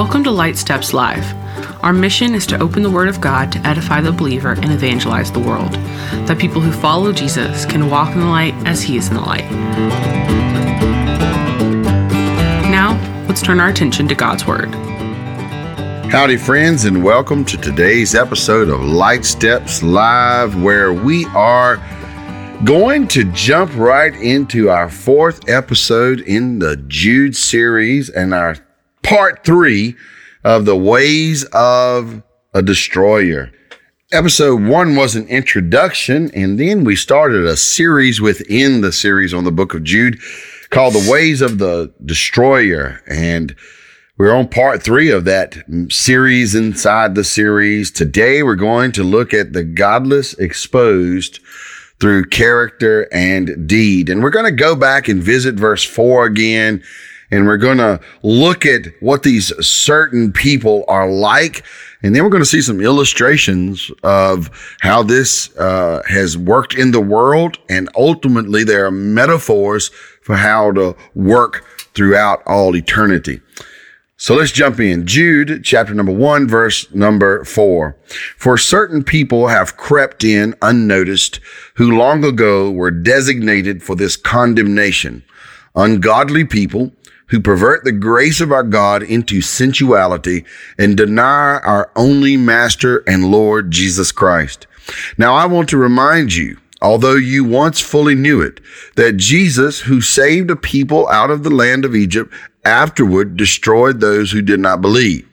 Welcome to Light Steps Live. Our mission is to open the Word of God to edify the believer and evangelize the world, that people who follow Jesus can walk in the light as He is in the light. Now, let's turn our attention to God's Word. Howdy, friends, and welcome to today's episode of Light Steps Live, where we are going to jump right into our fourth episode in the Jude series and our part three of the ways of a destroyer. Episode one was an introduction, and then we started a series within the series on the book of Jude called The Ways of the Destroyer. And we're on part three of that series inside the series. Today, we're going to look at the godless exposed through character and deed. And we're going to go back and visit verse four again. And we're going to look at what these certain people are like. And then we're going to see some illustrations of how this uh, has worked in the world. And ultimately, there are metaphors for how to work throughout all eternity. So let's jump in. Jude chapter number one, verse number four. For certain people have crept in unnoticed who long ago were designated for this condemnation. Ungodly people who pervert the grace of our God into sensuality and deny our only master and Lord Jesus Christ. Now I want to remind you although you once fully knew it, that Jesus, who saved a people out of the land of Egypt, afterward destroyed those who did not believe.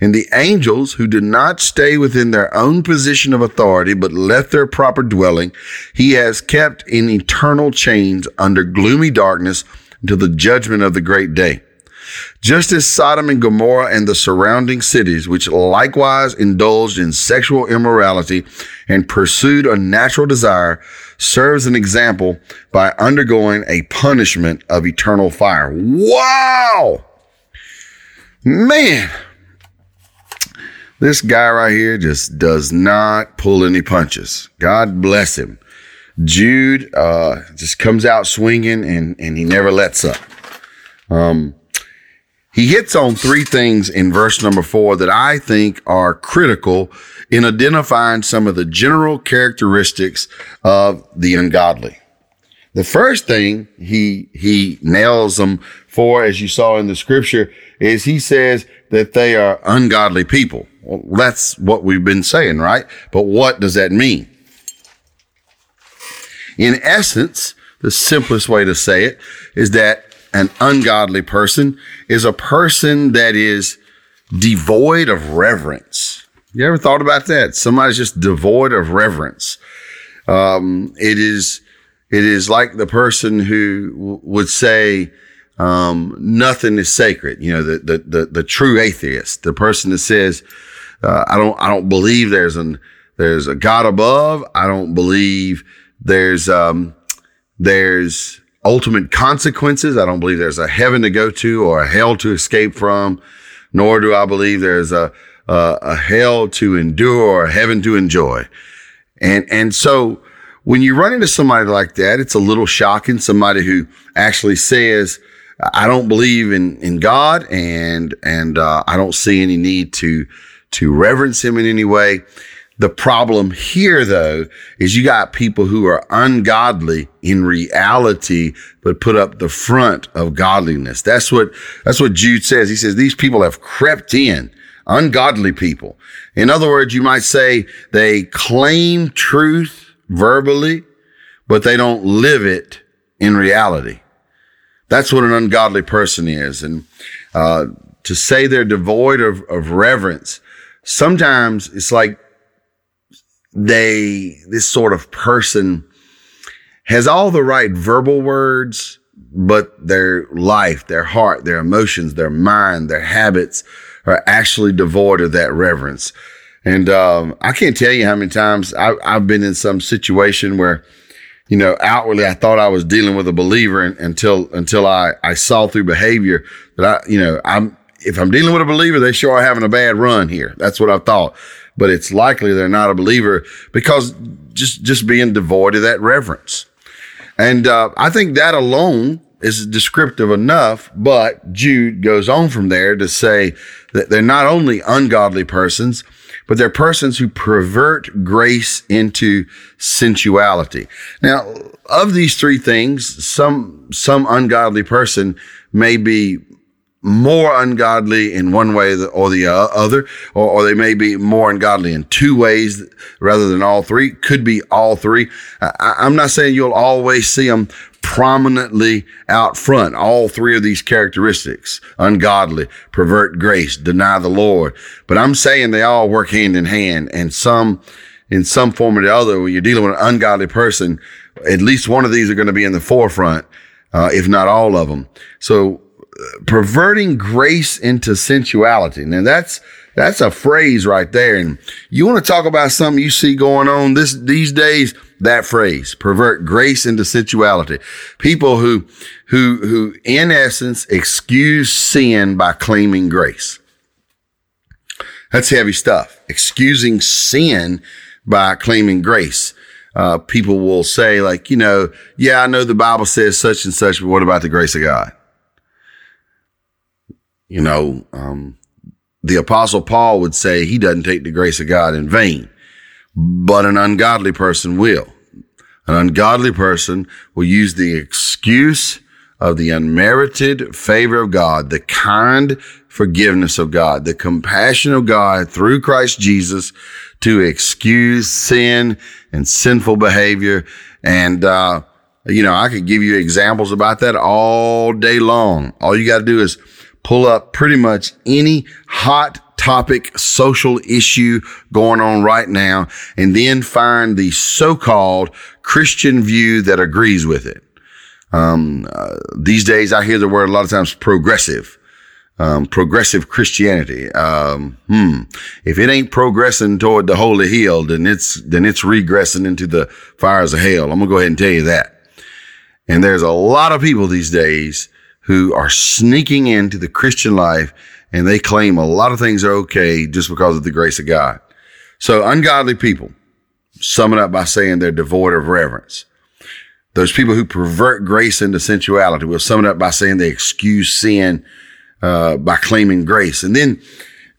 And the angels who did not stay within their own position of authority, but left their proper dwelling, he has kept in eternal chains under gloomy darkness until the judgment of the great day. Just as Sodom and Gomorrah and the surrounding cities, which likewise indulged in sexual immorality and pursued a natural desire, serves an example by undergoing a punishment of eternal fire. Wow! Man, this guy right here just does not pull any punches. God bless him. Jude uh, just comes out swinging and, and he never lets up. Um, he hits on three things in verse number four that I think are critical in identifying some of the general characteristics of the ungodly. The first thing he, he nails them for, as you saw in the scripture, is he says that they are ungodly people. Well, that's what we've been saying, right? But what does that mean? In essence, the simplest way to say it is that an ungodly person is a person that is devoid of reverence. You ever thought about that? Somebody's just devoid of reverence. Um, it is, it is like the person who w- would say, um, nothing is sacred. You know, the, the, the, the, true atheist, the person that says, uh, I don't, I don't believe there's an, there's a God above. I don't believe there's, um, there's ultimate consequences. I don't believe there's a heaven to go to or a hell to escape from, nor do I believe there's a, a, a hell to endure or a heaven to enjoy. And, and so when you run into somebody like that, it's a little shocking. Somebody who actually says, I don't believe in, in God and, and, uh, I don't see any need to, to reverence him in any way. The problem here, though, is you got people who are ungodly in reality, but put up the front of godliness. That's what, that's what Jude says. He says these people have crept in, ungodly people. In other words, you might say they claim truth verbally, but they don't live it in reality. That's what an ungodly person is. And, uh, to say they're devoid of, of reverence, sometimes it's like they, this sort of person has all the right verbal words, but their life, their heart, their emotions, their mind, their habits are actually devoid of that reverence. And um, I can't tell you how many times I, have been in some situation where, you know, outwardly I thought I was dealing with a believer and, until until I I saw through behavior that I, you know, I'm if I'm dealing with a believer, they sure are having a bad run here. That's what I thought but it's likely they're not a believer because just, just being devoid of that reverence. And, uh, I think that alone is descriptive enough, but Jude goes on from there to say that they're not only ungodly persons, but they're persons who pervert grace into sensuality. Now, of these three things, some, some ungodly person may be more ungodly in one way or the other, or, or, they may be more ungodly in two ways rather than all three. Could be all three. I, I'm not saying you'll always see them prominently out front. All three of these characteristics, ungodly, pervert grace, deny the Lord. But I'm saying they all work hand in hand and some, in some form or the other, when you're dealing with an ungodly person, at least one of these are going to be in the forefront, uh, if not all of them. So perverting grace into sensuality. Now that's, that's a phrase right there. And you want to talk about something you see going on this, these days, that phrase, pervert grace into sensuality. People who, who, who in essence excuse sin by claiming grace. That's heavy stuff. Excusing sin by claiming grace. Uh, people will say like, you know, yeah, I know the Bible says such and such, but what about the grace of God? You know, um, the apostle Paul would say he doesn't take the grace of God in vain, but an ungodly person will. An ungodly person will use the excuse of the unmerited favor of God, the kind forgiveness of God, the compassion of God through Christ Jesus to excuse sin and sinful behavior. And, uh, you know, I could give you examples about that all day long. All you got to do is pull up pretty much any hot topic, social issue going on right now, and then find the so-called Christian view that agrees with it. Um, uh, these days, I hear the word a lot of times progressive. Um, progressive Christianity. Um, hmm. If it ain't progressing toward the holy hill, then it's then it's regressing into the fires of hell. I'm gonna go ahead and tell you that. And there's a lot of people these days who are sneaking into the Christian life and they claim a lot of things are okay just because of the grace of God. So ungodly people sum it up by saying they're devoid of reverence. Those people who pervert grace into sensuality will sum it up by saying they excuse sin uh, by claiming grace. And then,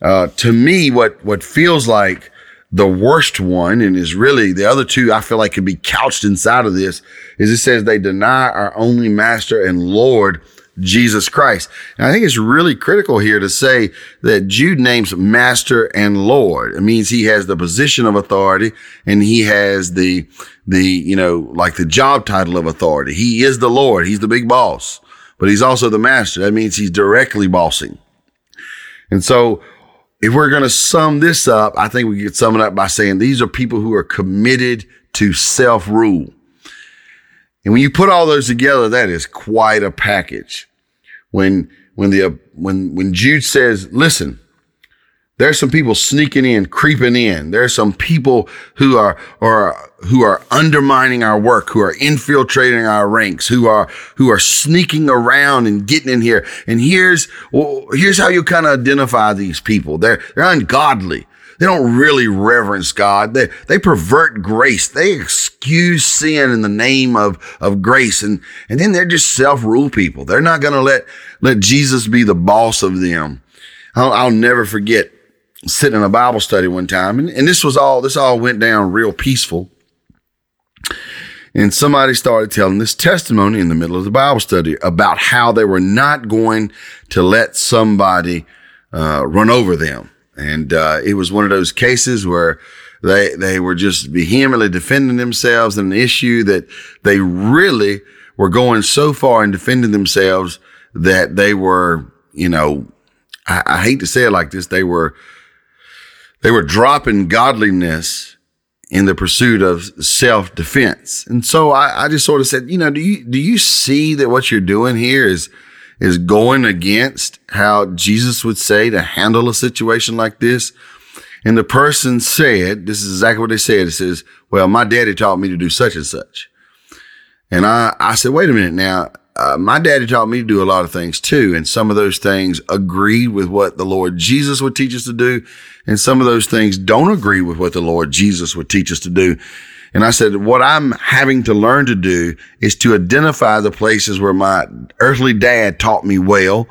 uh, to me, what what feels like the worst one, and is really the other two, I feel like could be couched inside of this, is it says they deny our only Master and Lord Jesus Christ. And I think it's really critical here to say that Jude names master and Lord. It means he has the position of authority and he has the, the, you know, like the job title of authority. He is the Lord. He's the big boss, but he's also the master. That means he's directly bossing. And so if we're going to sum this up, I think we could sum it up by saying these are people who are committed to self rule. And when you put all those together, that is quite a package. When, when the, when, when Jude says, listen, there's some people sneaking in, creeping in. There's some people who are, are, who are undermining our work, who are infiltrating our ranks, who are, who are sneaking around and getting in here. And here's, well, here's how you kind of identify these people. They're, they're ungodly. They don't really reverence God. They, they pervert grace. They excuse sin in the name of, of grace. And, and then they're just self-rule people. They're not going to let, let Jesus be the boss of them. I'll, I'll never forget sitting in a Bible study one time. And, and this was all, this all went down real peaceful. And somebody started telling this testimony in the middle of the Bible study about how they were not going to let somebody uh, run over them. And uh, it was one of those cases where they they were just vehemently defending themselves in an issue that they really were going so far in defending themselves that they were, you know, I, I hate to say it like this, they were they were dropping godliness in the pursuit of self defense. And so I, I just sort of said, you know, do you do you see that what you're doing here is is going against how Jesus would say to handle a situation like this. And the person said, this is exactly what they said. It says, well, my daddy taught me to do such and such. And I, I said, wait a minute now. Uh, my daddy taught me to do a lot of things too. And some of those things agree with what the Lord Jesus would teach us to do. And some of those things don't agree with what the Lord Jesus would teach us to do. And I said, what I'm having to learn to do is to identify the places where my earthly dad taught me well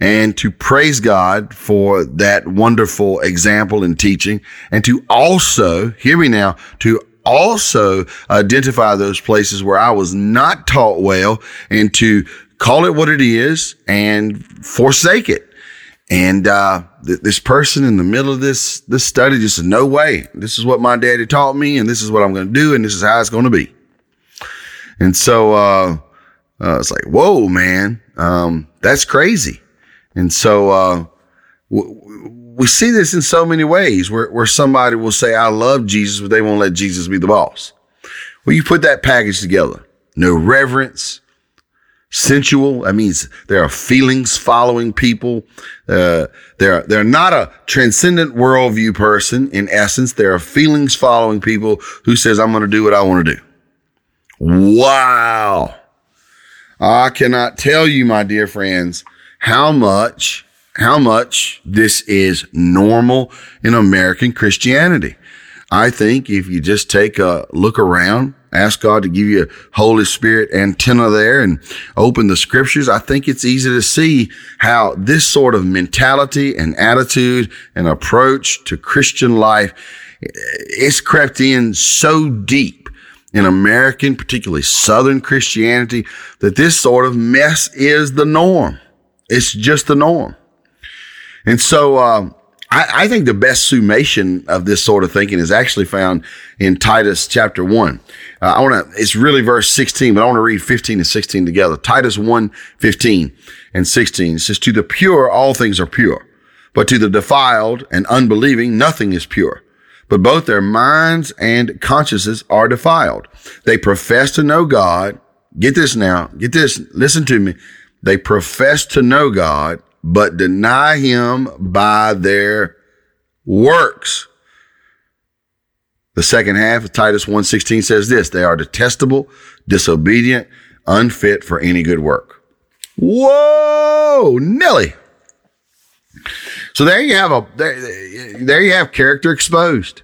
and to praise God for that wonderful example and teaching and to also, hear me now, to also identify those places where I was not taught well and to call it what it is and forsake it. And uh, th- this person in the middle of this this study just said, "No way! This is what my daddy taught me, and this is what I'm going to do, and this is how it's going to be." And so uh, uh, it's like, "Whoa, man, um, that's crazy!" And so uh, w- we see this in so many ways, where where somebody will say, "I love Jesus," but they won't let Jesus be the boss. Well, you put that package together, no reverence, sensual. That means there are feelings following people. Uh, they're, they're not a transcendent worldview person. In essence, there are feelings following people who says, I'm going to do what I want to do. Wow. I cannot tell you, my dear friends, how much, how much this is normal in American Christianity. I think if you just take a look around ask God to give you a Holy Spirit antenna there and open the scriptures, I think it's easy to see how this sort of mentality and attitude and approach to Christian life it's crept in so deep in American, particularly Southern Christianity, that this sort of mess is the norm. It's just the norm. And so, um, I, I, think the best summation of this sort of thinking is actually found in Titus chapter one. Uh, I want to, it's really verse 16, but I want to read 15 and 16 together. Titus 1, 15 and 16 it says, to the pure, all things are pure, but to the defiled and unbelieving, nothing is pure. But both their minds and consciences are defiled. They profess to know God. Get this now. Get this. Listen to me. They profess to know God, but deny him by their works. The second half of Titus 1:16 says this, they are detestable, disobedient, unfit for any good work. Whoa, Nelly. So there you have a there, there you have character exposed.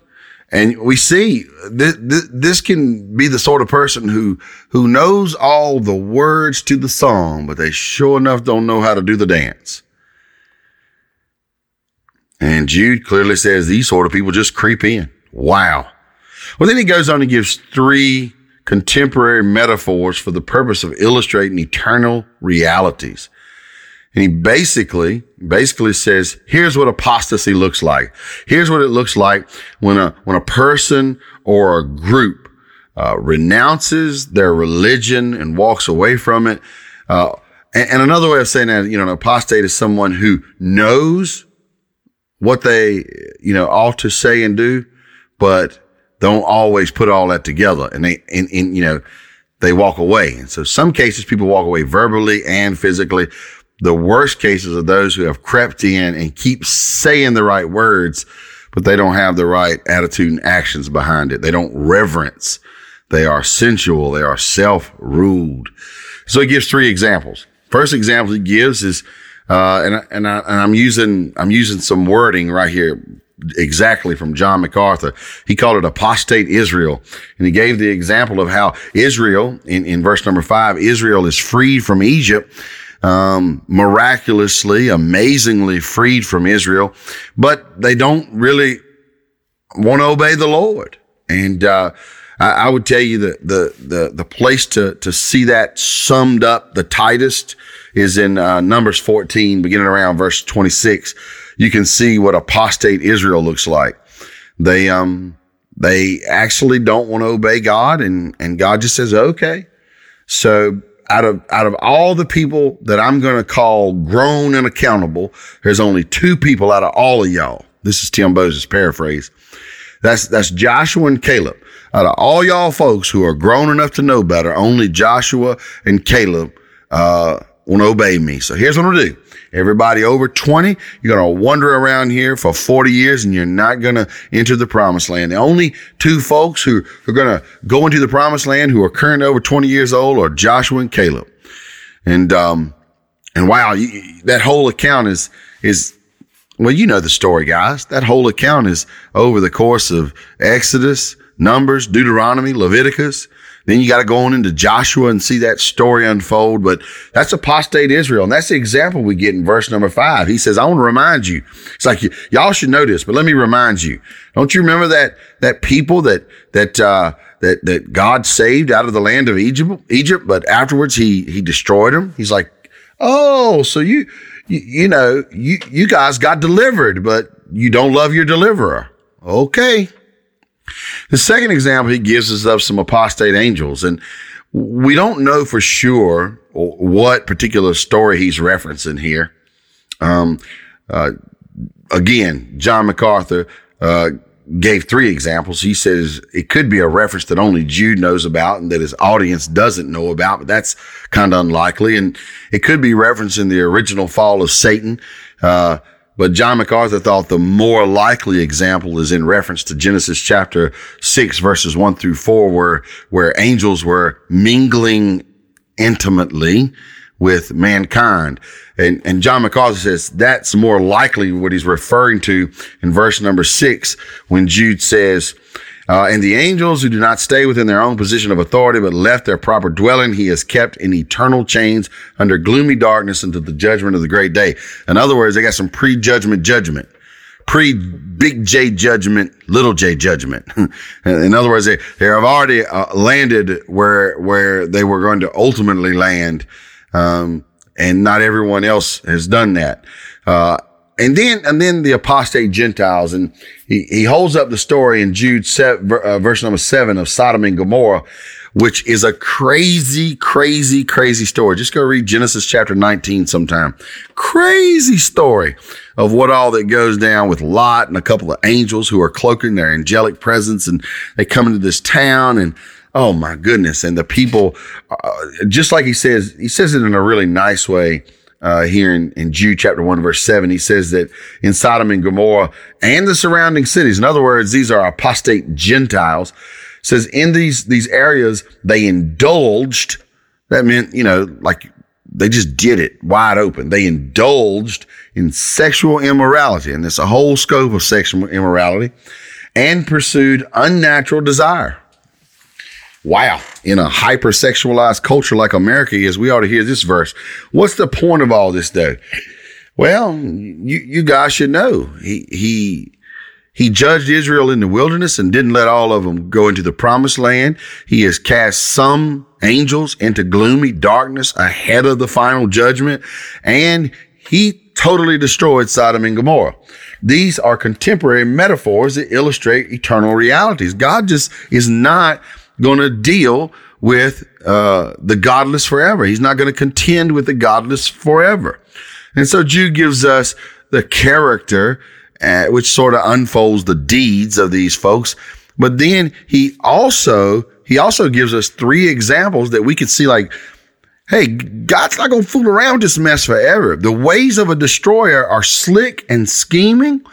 And we see this, this can be the sort of person who, who knows all the words to the song, but they sure enough don't know how to do the dance. And Jude clearly says these sort of people just creep in. Wow. Well, then he goes on and gives three contemporary metaphors for the purpose of illustrating eternal realities. And he basically, basically says, here's what apostasy looks like. Here's what it looks like when a, when a person or a group uh, renounces their religion and walks away from it. Uh, and, and, another way of saying that, you know, an apostate is someone who knows what they, you know, ought to say and do, but don't always put all that together. And they, and, and you know, they walk away. And so some cases people walk away verbally and physically. The worst cases are those who have crept in and keep saying the right words, but they don't have the right attitude and actions behind it. They don't reverence. They are sensual. They are self-ruled. So he gives three examples. First example he gives is, uh, and, and, I, and I'm using, I'm using some wording right here exactly from John MacArthur. He called it apostate Israel. And he gave the example of how Israel, in, in verse number five, Israel is freed from Egypt um, miraculously, amazingly freed from Israel, but they don't really want to obey the Lord. And uh, I, I, would tell you that the the the place to to see that summed up the tightest is in uh, Numbers 14, beginning around verse 26. You can see what apostate Israel looks like. They um they actually don't want to obey God, and and God just says okay. So out of out of all the people that I'm going to call grown and accountable, there's only two people out of all of y'all. This is Tim Bose's paraphrase. That's that's Joshua and Caleb. Out of all y'all folks who are grown enough to know better, only Joshua and Caleb uh, will obey me. So here's what I'm gonna do. Everybody over 20, you're to wander around here for 40 years and you're not to enter the promised land. The only two folks who are to go into the promised land who are currently over 20 years old are Joshua and Caleb. And, um, and wow, you, that whole account is, is, well, you know the story, guys. That whole account is over the course of Exodus, Numbers, Deuteronomy, Leviticus. Then you got to go on into Joshua and see that story unfold. But that's apostate Israel. And that's the example we get in verse number five. He says, I want to remind you. It's like y'all should know this, but let me remind you. Don't you remember that, that people that, that, uh, that, that God saved out of the land of Egypt, Egypt, but afterwards he, he destroyed them. He's like, Oh, so you, you, you know, you, you guys got delivered, but you don't love your deliverer. Okay. The second example he gives us of some apostate angels, and we don't know for sure what particular story he's referencing here. Um, uh, again, John MacArthur uh, gave three examples. He says it could be a reference that only Jude knows about and that his audience doesn't know about, but that's kind of unlikely. And it could be referencing the original fall of Satan. Uh, but John MacArthur thought the more likely example is in reference to Genesis chapter six, verses one through four, where, where angels were mingling intimately with mankind. And, and John MacArthur says that's more likely what he's referring to in verse number six when Jude says, uh, and the angels who do not stay within their own position of authority, but left their proper dwelling, he has kept in eternal chains under gloomy darkness until the judgment of the great day. In other words, they got some pre-judgment judgment, pre big J judgment, little J judgment. in other words, they, they have already uh, landed where, where they were going to ultimately land. Um, and not everyone else has done that. Uh, and then, and then the apostate Gentiles, and he, he holds up the story in Jude uh, verse number seven of Sodom and Gomorrah, which is a crazy, crazy, crazy story. Just go read Genesis chapter 19 sometime. Crazy story of what all that goes down with Lot and a couple of angels who are cloaking their angelic presence and they come into this town and oh my goodness. And the people, uh, just like he says, he says it in a really nice way uh, here in, in Jude chapter 1, verse 7, he says that in Sodom and Gomorrah and the surrounding cities, in other words, these are apostate Gentiles, says in these, these areas, they indulged. That meant, you know, like they just did it wide open. They indulged in sexual immorality, and there's a whole scope of sexual immorality, and pursued unnatural desire. Wow. In a hypersexualized culture like America is, we ought to hear this verse. What's the point of all this though? Well, you, you guys should know. He, he, he judged Israel in the wilderness and didn't let all of them go into the promised land. He has cast some angels into gloomy darkness ahead of the final judgment. And he totally destroyed Sodom and Gomorrah. These are contemporary metaphors that illustrate eternal realities. God just is not going to deal with uh, the godless forever. He's not going to contend with the godless forever. And so Jude gives us the character, uh, which sort of unfolds the deeds of these folks. But then he also, he also gives us three examples that we could see like, Hey, God's not going to fool around this mess forever. The ways of a destroyer are slick and scheming,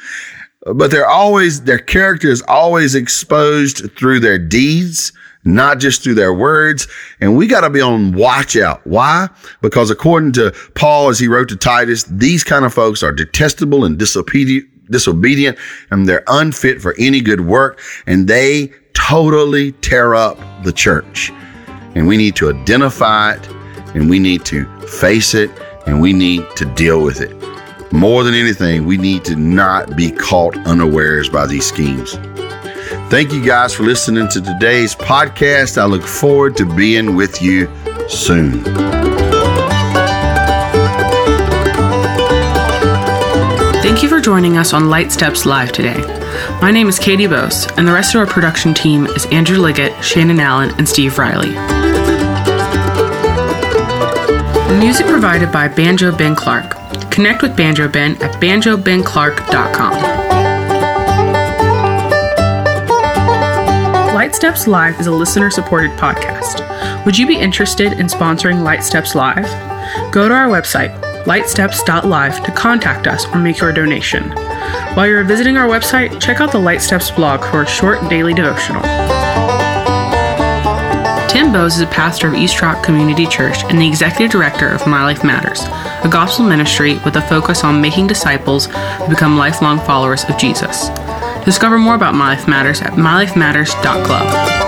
but they're always, their character is always exposed through their deeds not just through their words. And we got to be on watch out. Why? Because according to Paul, as he wrote to Titus, these kind of folks are detestable and disobedient, and they're unfit for any good work and they totally tear up the church. And we need to identify it and we need to face it and we need to deal with it. More than anything, we need to not be caught unawares by these schemes. Thank you guys for listening to today's podcast. I look forward to being with you soon. Thank you for joining us on Light Steps Live today. My name is Katie Bose, and the rest of our production team is Andrew Liggett, Shannon Allen, and Steve Riley. Music provided by Banjo Ben Clark. Connect with Banjo Ben at banjobenclark.com. Light Steps Live is a listener supported podcast. Would you be interested in sponsoring Light Steps Live? Go to our website, lightsteps.live, to contact us or make your donation. While you're visiting our website, check out the Light Steps blog for a short daily devotional. Tim Bose is a pastor of East Rock Community Church and the executive director of My Life Matters, a gospel ministry with a focus on making disciples who become lifelong followers of Jesus. Discover more about My Life Matters at mylifematters.club.